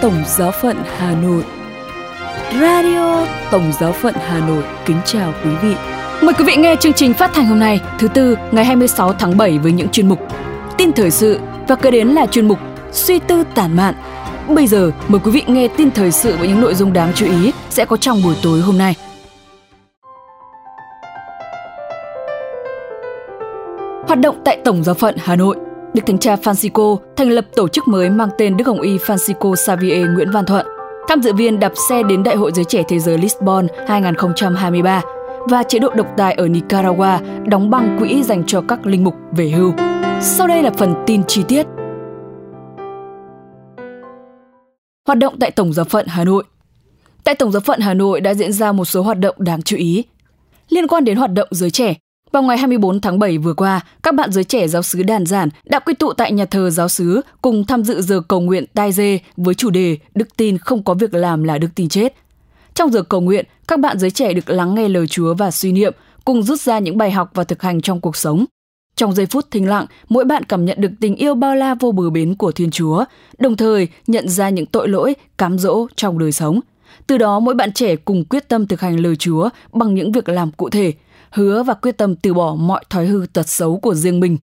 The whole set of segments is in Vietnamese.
Tổng Giáo phận Hà Nội Radio Tổng Giáo phận Hà Nội kính chào quý vị. Mời quý vị nghe chương trình phát thanh hôm nay, thứ tư, ngày 26 tháng 7 với những chuyên mục Tin thời sự và kế đến là chuyên mục Suy tư tản mạn. Bây giờ, mời quý vị nghe tin thời sự với những nội dung đáng chú ý sẽ có trong buổi tối hôm nay. Hoạt động tại Tổng giáo phận Hà Nội Đức Thánh Cha Francisco thành lập tổ chức mới mang tên Đức Hồng Y Francisco Xavier Nguyễn Văn Thuận. Tham dự viên đạp xe đến Đại hội Giới Trẻ Thế giới Lisbon 2023 và chế độ độc tài ở Nicaragua đóng băng quỹ dành cho các linh mục về hưu. Sau đây là phần tin chi tiết. Hoạt động tại Tổng giáo phận Hà Nội Tại Tổng giáo phận Hà Nội đã diễn ra một số hoạt động đáng chú ý. Liên quan đến hoạt động giới trẻ, vào ngày 24 tháng 7 vừa qua, các bạn giới trẻ giáo sứ Đàn Giản đã quy tụ tại nhà thờ giáo sứ cùng tham dự giờ cầu nguyện tai dê với chủ đề Đức tin không có việc làm là đức tin chết. Trong giờ cầu nguyện, các bạn giới trẻ được lắng nghe lời Chúa và suy niệm, cùng rút ra những bài học và thực hành trong cuộc sống. Trong giây phút thinh lặng, mỗi bạn cảm nhận được tình yêu bao la vô bờ bến của Thiên Chúa, đồng thời nhận ra những tội lỗi, cám dỗ trong đời sống. Từ đó mỗi bạn trẻ cùng quyết tâm thực hành lời Chúa bằng những việc làm cụ thể – hứa và quyết tâm từ bỏ mọi thói hư tật xấu của riêng mình.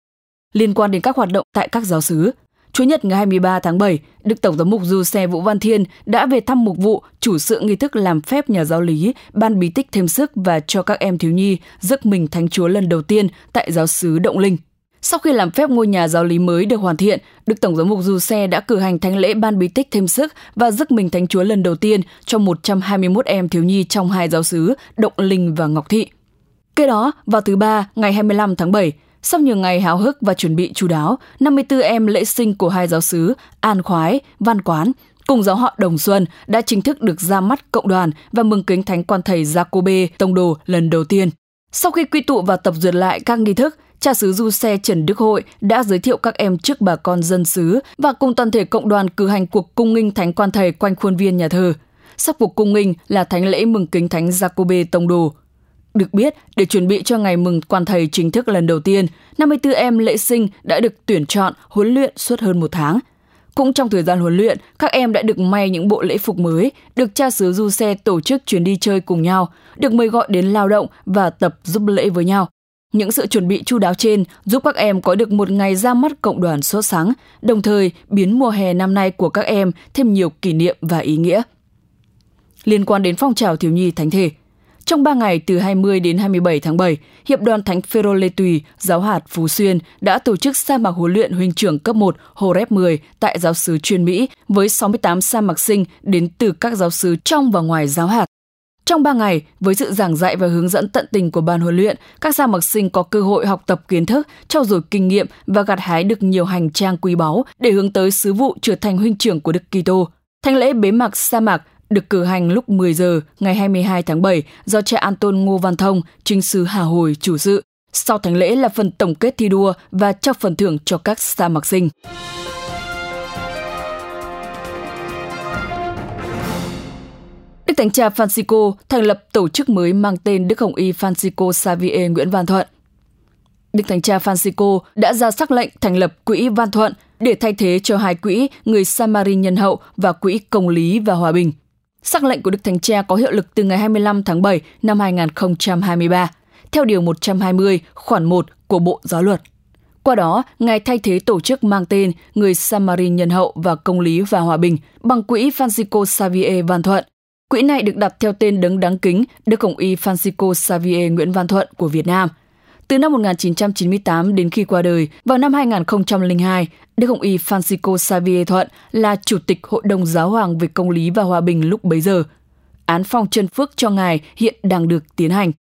Liên quan đến các hoạt động tại các giáo xứ, Chủ nhật ngày 23 tháng 7, Đức Tổng giám mục Du Xe Vũ Văn Thiên đã về thăm mục vụ chủ sự nghi thức làm phép nhà giáo lý, ban bí tích thêm sức và cho các em thiếu nhi giấc mình thánh chúa lần đầu tiên tại giáo xứ Động Linh. Sau khi làm phép ngôi nhà giáo lý mới được hoàn thiện, Đức Tổng giám mục Du Xe đã cử hành thánh lễ ban bí tích thêm sức và giấc mình thánh chúa lần đầu tiên cho 121 em thiếu nhi trong hai giáo xứ Động Linh và Ngọc Thị. Kế đó, vào thứ ba, ngày 25 tháng 7, sau nhiều ngày háo hức và chuẩn bị chú đáo, 54 em lễ sinh của hai giáo sứ An Khoái, Văn Quán cùng giáo họ Đồng Xuân đã chính thức được ra mắt cộng đoàn và mừng kính thánh quan thầy Jacobe tông đồ lần đầu tiên. Sau khi quy tụ và tập duyệt lại các nghi thức, cha xứ Du Xe Trần Đức Hội đã giới thiệu các em trước bà con dân xứ và cùng toàn thể cộng đoàn cử hành cuộc cung nghinh thánh quan thầy quanh khuôn viên nhà thờ. Sau cuộc cung nghinh là thánh lễ mừng kính thánh Jacobe tông đồ. Được biết, để chuẩn bị cho ngày mừng quan thầy chính thức lần đầu tiên, 54 em lễ sinh đã được tuyển chọn, huấn luyện suốt hơn một tháng. Cũng trong thời gian huấn luyện, các em đã được may những bộ lễ phục mới, được cha xứ du xe tổ chức chuyến đi chơi cùng nhau, được mời gọi đến lao động và tập giúp lễ với nhau. Những sự chuẩn bị chu đáo trên giúp các em có được một ngày ra mắt cộng đoàn sốt sáng, đồng thời biến mùa hè năm nay của các em thêm nhiều kỷ niệm và ý nghĩa. Liên quan đến phong trào thiếu nhi thánh thể, trong 3 ngày từ 20 đến 27 tháng 7, Hiệp đoàn Thánh Phêrô Lê Tùy, giáo hạt Phú Xuyên đã tổ chức sa mạc huấn luyện huynh trưởng cấp 1 Hồ Rép 10 tại giáo sứ chuyên Mỹ với 68 sa mạc sinh đến từ các giáo sứ trong và ngoài giáo hạt. Trong 3 ngày, với sự giảng dạy và hướng dẫn tận tình của ban huấn luyện, các sa mạc sinh có cơ hội học tập kiến thức, trau dồi kinh nghiệm và gặt hái được nhiều hành trang quý báu để hướng tới sứ vụ trở thành huynh trưởng của Đức Kitô. thánh lễ bế mạc sa mạc được cử hành lúc 10 giờ ngày 22 tháng 7 do cha Anton Ngô Văn Thông, chính sứ Hà Hồi chủ sự. Sau thánh lễ là phần tổng kết thi đua và trao phần thưởng cho các sa mạc sinh. Đức Thánh Cha Francisco thành lập tổ chức mới mang tên Đức Hồng Y Francisco Xavier Nguyễn Văn Thuận. Đức Thánh Cha Francisco đã ra sắc lệnh thành lập Quỹ Văn Thuận để thay thế cho hai quỹ Người Samari Nhân Hậu và Quỹ Công Lý và Hòa Bình. Sắc lệnh của Đức Thánh Cha có hiệu lực từ ngày 25 tháng 7 năm 2023, theo Điều 120 khoản 1 của Bộ Giáo luật. Qua đó, Ngài thay thế tổ chức mang tên Người Samari Nhân Hậu và Công lý và Hòa bình bằng quỹ Francisco Xavier Văn Thuận. Quỹ này được đặt theo tên đấng đáng kính Đức Cộng y Francisco Xavier Nguyễn Văn Thuận của Việt Nam – từ năm 1998 đến khi qua đời, vào năm 2002, Đức Hồng Y Francisco Xavier Thuận là Chủ tịch Hội đồng Giáo hoàng về Công lý và Hòa bình lúc bấy giờ. Án phong chân phước cho ngài hiện đang được tiến hành.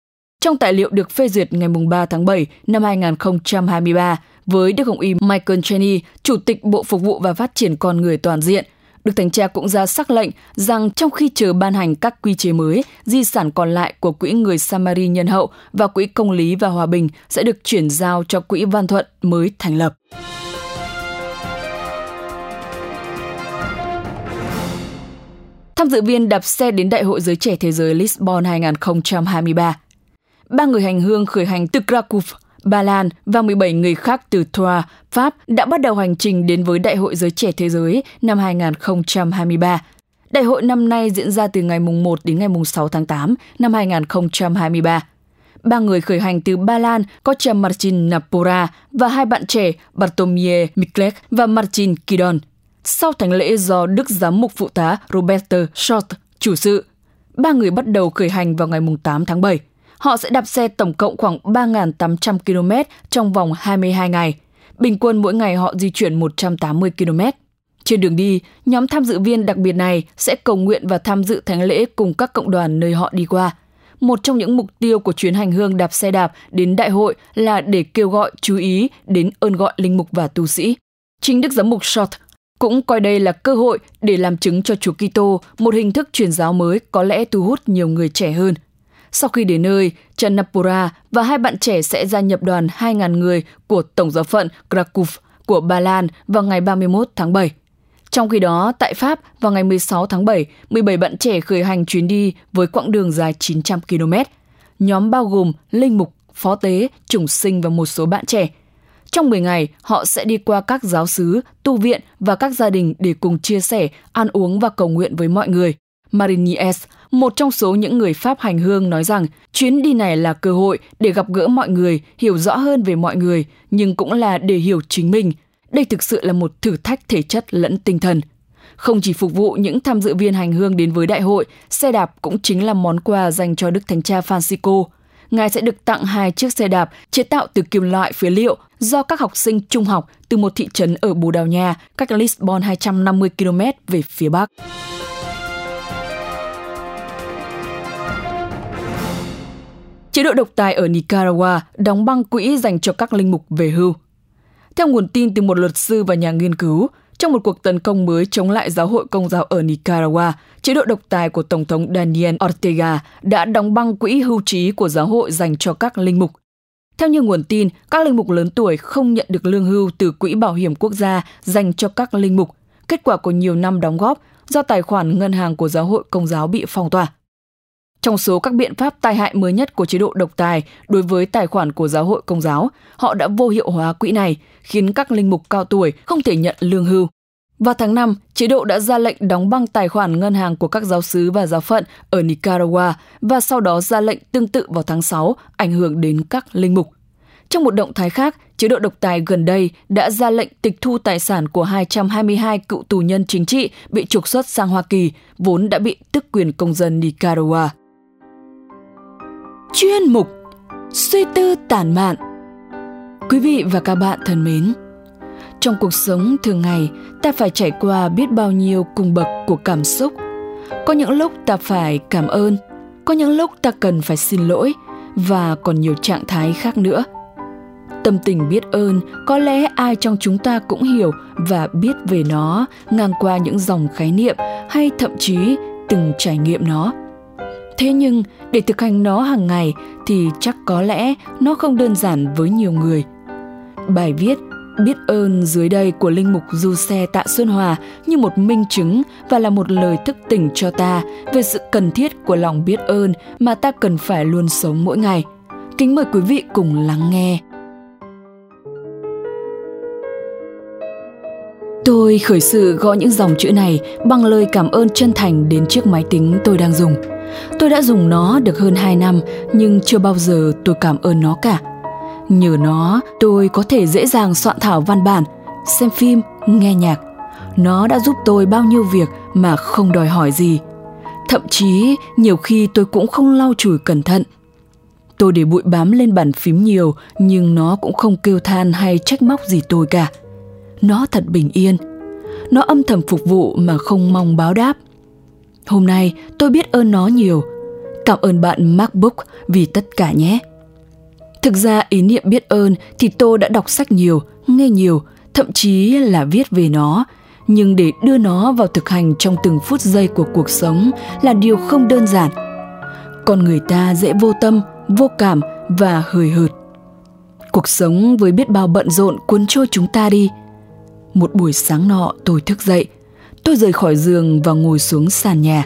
Trong tài liệu được phê duyệt ngày 3 tháng 7 năm 2023 với Đức Hồng Y Michael Cheney, Chủ tịch Bộ Phục vụ và Phát triển Con Người Toàn diện, Đức Thánh Cha cũng ra sắc lệnh rằng trong khi chờ ban hành các quy chế mới, di sản còn lại của Quỹ Người Samari Nhân Hậu và Quỹ Công lý và Hòa bình sẽ được chuyển giao cho Quỹ Văn Thuận mới thành lập. Tham dự viên đạp xe đến Đại hội Giới Trẻ Thế giới Lisbon 2023. Ba người hành hương khởi hành từ Krakow, Ba Lan và 17 người khác từ Thoa, Pháp đã bắt đầu hành trình đến với Đại hội Giới Trẻ Thế Giới năm 2023. Đại hội năm nay diễn ra từ ngày 1 đến ngày 6 tháng 8 năm 2023. Ba người khởi hành từ Ba Lan có cha Marcin Napora và hai bạn trẻ Bartomie Miklek và Marcin Kidon. Sau thánh lễ do Đức Giám mục Phụ tá Robert Schott chủ sự, ba người bắt đầu khởi hành vào ngày 8 tháng 7. Họ sẽ đạp xe tổng cộng khoảng 3.800 km trong vòng 22 ngày. Bình quân mỗi ngày họ di chuyển 180 km. Trên đường đi, nhóm tham dự viên đặc biệt này sẽ cầu nguyện và tham dự thánh lễ cùng các cộng đoàn nơi họ đi qua. Một trong những mục tiêu của chuyến hành hương đạp xe đạp đến đại hội là để kêu gọi chú ý đến ơn gọi linh mục và tu sĩ. Chính Đức Giám mục Short cũng coi đây là cơ hội để làm chứng cho Chúa Kitô một hình thức truyền giáo mới có lẽ thu hút nhiều người trẻ hơn. Sau khi đến nơi, Trần và hai bạn trẻ sẽ gia nhập đoàn 2.000 người của Tổng giáo phận Krakow của Ba Lan vào ngày 31 tháng 7. Trong khi đó, tại Pháp, vào ngày 16 tháng 7, 17 bạn trẻ khởi hành chuyến đi với quãng đường dài 900 km. Nhóm bao gồm linh mục, phó tế, chủng sinh và một số bạn trẻ. Trong 10 ngày, họ sẽ đi qua các giáo sứ, tu viện và các gia đình để cùng chia sẻ, ăn uống và cầu nguyện với mọi người. Marinies, một trong số những người Pháp hành hương nói rằng chuyến đi này là cơ hội để gặp gỡ mọi người, hiểu rõ hơn về mọi người, nhưng cũng là để hiểu chính mình. Đây thực sự là một thử thách thể chất lẫn tinh thần. Không chỉ phục vụ những tham dự viên hành hương đến với đại hội, xe đạp cũng chính là món quà dành cho Đức Thánh Cha Francisco. Ngài sẽ được tặng hai chiếc xe đạp chế tạo từ kim loại phế liệu do các học sinh trung học từ một thị trấn ở Bồ Đào Nha, cách Lisbon 250 km về phía Bắc. Chế độ độc tài ở Nicaragua đóng băng quỹ dành cho các linh mục về hưu. Theo nguồn tin từ một luật sư và nhà nghiên cứu, trong một cuộc tấn công mới chống lại giáo hội công giáo ở Nicaragua, chế độ độc tài của Tổng thống Daniel Ortega đã đóng băng quỹ hưu trí của giáo hội dành cho các linh mục. Theo như nguồn tin, các linh mục lớn tuổi không nhận được lương hưu từ quỹ bảo hiểm quốc gia dành cho các linh mục, kết quả của nhiều năm đóng góp do tài khoản ngân hàng của giáo hội công giáo bị phong tỏa. Trong số các biện pháp tai hại mới nhất của chế độ độc tài đối với tài khoản của giáo hội công giáo, họ đã vô hiệu hóa quỹ này, khiến các linh mục cao tuổi không thể nhận lương hưu. Vào tháng 5, chế độ đã ra lệnh đóng băng tài khoản ngân hàng của các giáo sứ và giáo phận ở Nicaragua và sau đó ra lệnh tương tự vào tháng 6, ảnh hưởng đến các linh mục. Trong một động thái khác, chế độ độc tài gần đây đã ra lệnh tịch thu tài sản của 222 cựu tù nhân chính trị bị trục xuất sang Hoa Kỳ, vốn đã bị tước quyền công dân Nicaragua chuyên mục Suy tư tản mạn Quý vị và các bạn thân mến, trong cuộc sống thường ngày, ta phải trải qua biết bao nhiêu cung bậc của cảm xúc. Có những lúc ta phải cảm ơn, có những lúc ta cần phải xin lỗi và còn nhiều trạng thái khác nữa. Tâm tình biết ơn có lẽ ai trong chúng ta cũng hiểu và biết về nó ngang qua những dòng khái niệm hay thậm chí từng trải nghiệm nó. Thế nhưng, để thực hành nó hàng ngày thì chắc có lẽ nó không đơn giản với nhiều người. Bài viết Biết ơn dưới đây của Linh Mục Du Xe Tạ Xuân Hòa như một minh chứng và là một lời thức tỉnh cho ta về sự cần thiết của lòng biết ơn mà ta cần phải luôn sống mỗi ngày. Kính mời quý vị cùng lắng nghe. Tôi khởi sự gõ những dòng chữ này bằng lời cảm ơn chân thành đến chiếc máy tính tôi đang dùng. Tôi đã dùng nó được hơn 2 năm nhưng chưa bao giờ tôi cảm ơn nó cả. Nhờ nó, tôi có thể dễ dàng soạn thảo văn bản, xem phim, nghe nhạc. Nó đã giúp tôi bao nhiêu việc mà không đòi hỏi gì. Thậm chí, nhiều khi tôi cũng không lau chùi cẩn thận. Tôi để bụi bám lên bàn phím nhiều, nhưng nó cũng không kêu than hay trách móc gì tôi cả. Nó thật bình yên. Nó âm thầm phục vụ mà không mong báo đáp – Hôm nay tôi biết ơn nó nhiều. Cảm ơn bạn MacBook vì tất cả nhé. Thực ra ý niệm biết ơn thì tôi đã đọc sách nhiều, nghe nhiều, thậm chí là viết về nó, nhưng để đưa nó vào thực hành trong từng phút giây của cuộc sống là điều không đơn giản. Con người ta dễ vô tâm, vô cảm và hời hợt. Cuộc sống với biết bao bận rộn cuốn trôi chúng ta đi. Một buổi sáng nọ tôi thức dậy, Tôi rời khỏi giường và ngồi xuống sàn nhà.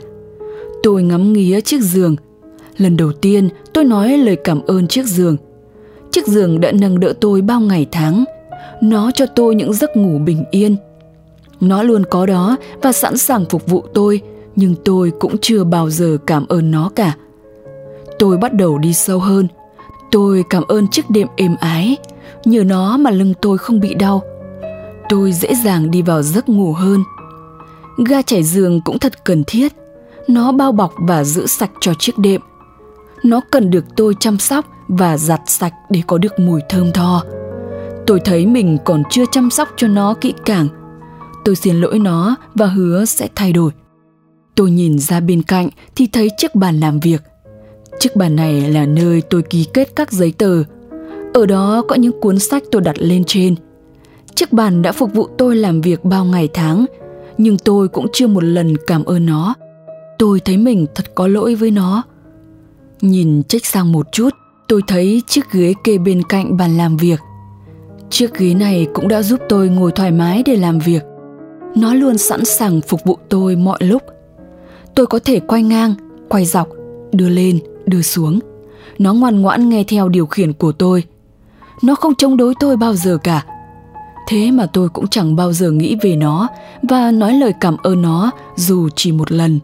Tôi ngắm nghía chiếc giường. Lần đầu tiên tôi nói lời cảm ơn chiếc giường. Chiếc giường đã nâng đỡ tôi bao ngày tháng. Nó cho tôi những giấc ngủ bình yên. Nó luôn có đó và sẵn sàng phục vụ tôi, nhưng tôi cũng chưa bao giờ cảm ơn nó cả. Tôi bắt đầu đi sâu hơn. Tôi cảm ơn chiếc đệm êm ái, nhờ nó mà lưng tôi không bị đau. Tôi dễ dàng đi vào giấc ngủ hơn. Ga trải giường cũng thật cần thiết. Nó bao bọc và giữ sạch cho chiếc đệm. Nó cần được tôi chăm sóc và giặt sạch để có được mùi thơm tho. Tôi thấy mình còn chưa chăm sóc cho nó kỹ càng. Tôi xin lỗi nó và hứa sẽ thay đổi. Tôi nhìn ra bên cạnh thì thấy chiếc bàn làm việc. Chiếc bàn này là nơi tôi ký kết các giấy tờ. Ở đó có những cuốn sách tôi đặt lên trên. Chiếc bàn đã phục vụ tôi làm việc bao ngày tháng, nhưng tôi cũng chưa một lần cảm ơn nó. Tôi thấy mình thật có lỗi với nó. Nhìn trách sang một chút, tôi thấy chiếc ghế kê bên cạnh bàn làm việc. Chiếc ghế này cũng đã giúp tôi ngồi thoải mái để làm việc. Nó luôn sẵn sàng phục vụ tôi mọi lúc. Tôi có thể quay ngang, quay dọc, đưa lên, đưa xuống. Nó ngoan ngoãn nghe theo điều khiển của tôi. Nó không chống đối tôi bao giờ cả. Thế mà tôi cũng chẳng bao giờ nghĩ về nó và nói lời cảm ơn nó dù chỉ một lần.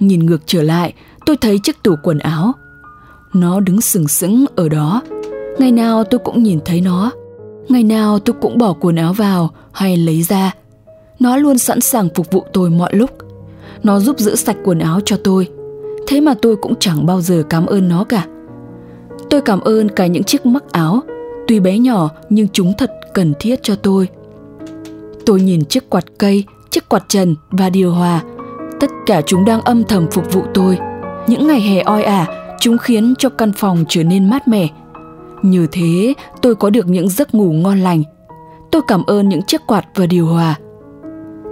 Nhìn ngược trở lại, tôi thấy chiếc tủ quần áo. Nó đứng sừng sững ở đó. Ngày nào tôi cũng nhìn thấy nó. Ngày nào tôi cũng bỏ quần áo vào hay lấy ra. Nó luôn sẵn sàng phục vụ tôi mọi lúc. Nó giúp giữ sạch quần áo cho tôi. Thế mà tôi cũng chẳng bao giờ cảm ơn nó cả. Tôi cảm ơn cả những chiếc mắc áo, tuy bé nhỏ nhưng chúng thật cần thiết cho tôi. Tôi nhìn chiếc quạt cây, chiếc quạt trần và điều hòa. Tất cả chúng đang âm thầm phục vụ tôi. Những ngày hè oi ả, chúng khiến cho căn phòng trở nên mát mẻ. Như thế, tôi có được những giấc ngủ ngon lành. Tôi cảm ơn những chiếc quạt và điều hòa.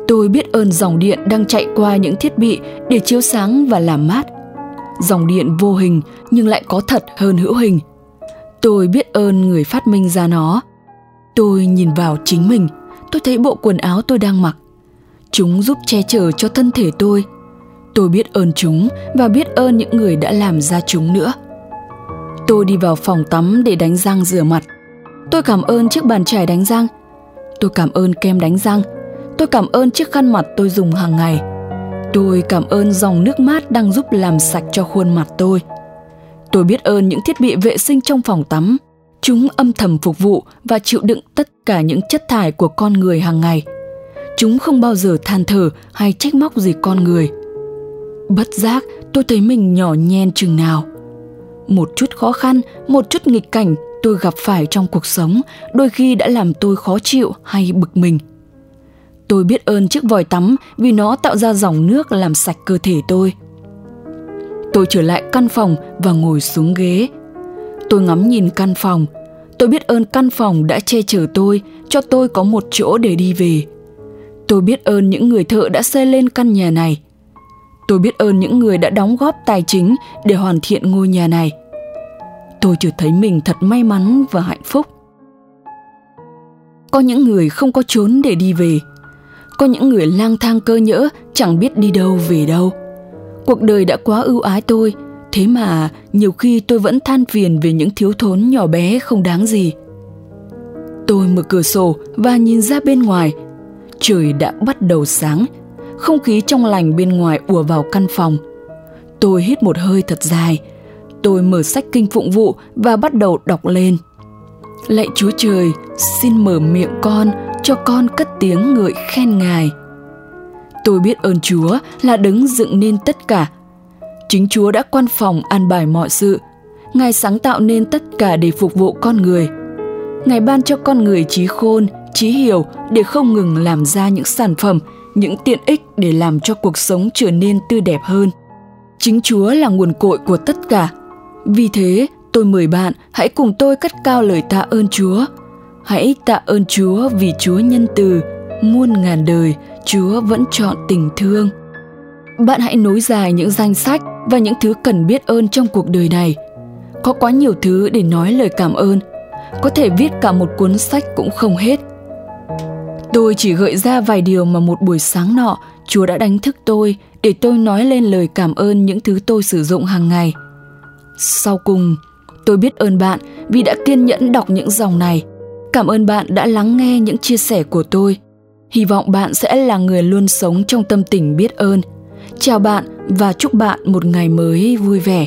Tôi biết ơn dòng điện đang chạy qua những thiết bị để chiếu sáng và làm mát. Dòng điện vô hình nhưng lại có thật hơn hữu hình. Tôi biết ơn người phát minh ra nó. Tôi nhìn vào chính mình, tôi thấy bộ quần áo tôi đang mặc. Chúng giúp che chở cho thân thể tôi. Tôi biết ơn chúng và biết ơn những người đã làm ra chúng nữa. Tôi đi vào phòng tắm để đánh răng rửa mặt. Tôi cảm ơn chiếc bàn chải đánh răng. Tôi cảm ơn kem đánh răng. Tôi cảm ơn chiếc khăn mặt tôi dùng hàng ngày. Tôi cảm ơn dòng nước mát đang giúp làm sạch cho khuôn mặt tôi. Tôi biết ơn những thiết bị vệ sinh trong phòng tắm. Chúng âm thầm phục vụ và chịu đựng tất cả những chất thải của con người hàng ngày. Chúng không bao giờ than thở hay trách móc gì con người. Bất giác, tôi thấy mình nhỏ nhen chừng nào. Một chút khó khăn, một chút nghịch cảnh tôi gặp phải trong cuộc sống đôi khi đã làm tôi khó chịu hay bực mình – Tôi biết ơn chiếc vòi tắm vì nó tạo ra dòng nước làm sạch cơ thể tôi. Tôi trở lại căn phòng và ngồi xuống ghế. Tôi ngắm nhìn căn phòng. Tôi biết ơn căn phòng đã che chở tôi, cho tôi có một chỗ để đi về. Tôi biết ơn những người thợ đã xây lên căn nhà này. Tôi biết ơn những người đã đóng góp tài chính để hoàn thiện ngôi nhà này. Tôi chỉ thấy mình thật may mắn và hạnh phúc. Có những người không có chốn để đi về, có những người lang thang cơ nhỡ chẳng biết đi đâu về đâu cuộc đời đã quá ưu ái tôi thế mà nhiều khi tôi vẫn than phiền về những thiếu thốn nhỏ bé không đáng gì. Tôi mở cửa sổ và nhìn ra bên ngoài. Trời đã bắt đầu sáng. Không khí trong lành bên ngoài ùa vào căn phòng. Tôi hít một hơi thật dài. Tôi mở sách kinh phụng vụ và bắt đầu đọc lên. Lạy chúa trời, xin mở miệng con, cho con cất tiếng ngợi khen ngài. Tôi biết ơn chúa là đứng dựng nên tất cả chính chúa đã quan phòng an bài mọi sự. Ngài sáng tạo nên tất cả để phục vụ con người. Ngài ban cho con người trí khôn trí hiểu để không ngừng làm ra những sản phẩm những tiện ích để làm cho cuộc sống trở nên tươi đẹp hơn. Chính chúa là nguồn cội của tất cả. Vì thế tôi mời bạn hãy cùng tôi cất cao lời tạ ơn chúa. Hãy tạ ơn Chúa vì Chúa nhân từ, muôn ngàn đời Chúa vẫn chọn tình thương. Bạn hãy nối dài những danh sách và những thứ cần biết ơn trong cuộc đời này. Có quá nhiều thứ để nói lời cảm ơn, có thể viết cả một cuốn sách cũng không hết. Tôi chỉ gợi ra vài điều mà một buổi sáng nọ Chúa đã đánh thức tôi để tôi nói lên lời cảm ơn những thứ tôi sử dụng hàng ngày. Sau cùng, Tôi biết ơn bạn vì đã kiên nhẫn đọc những dòng này. Cảm ơn bạn đã lắng nghe những chia sẻ của tôi. Hy vọng bạn sẽ là người luôn sống trong tâm tình biết ơn. Chào bạn và chúc bạn một ngày mới vui vẻ.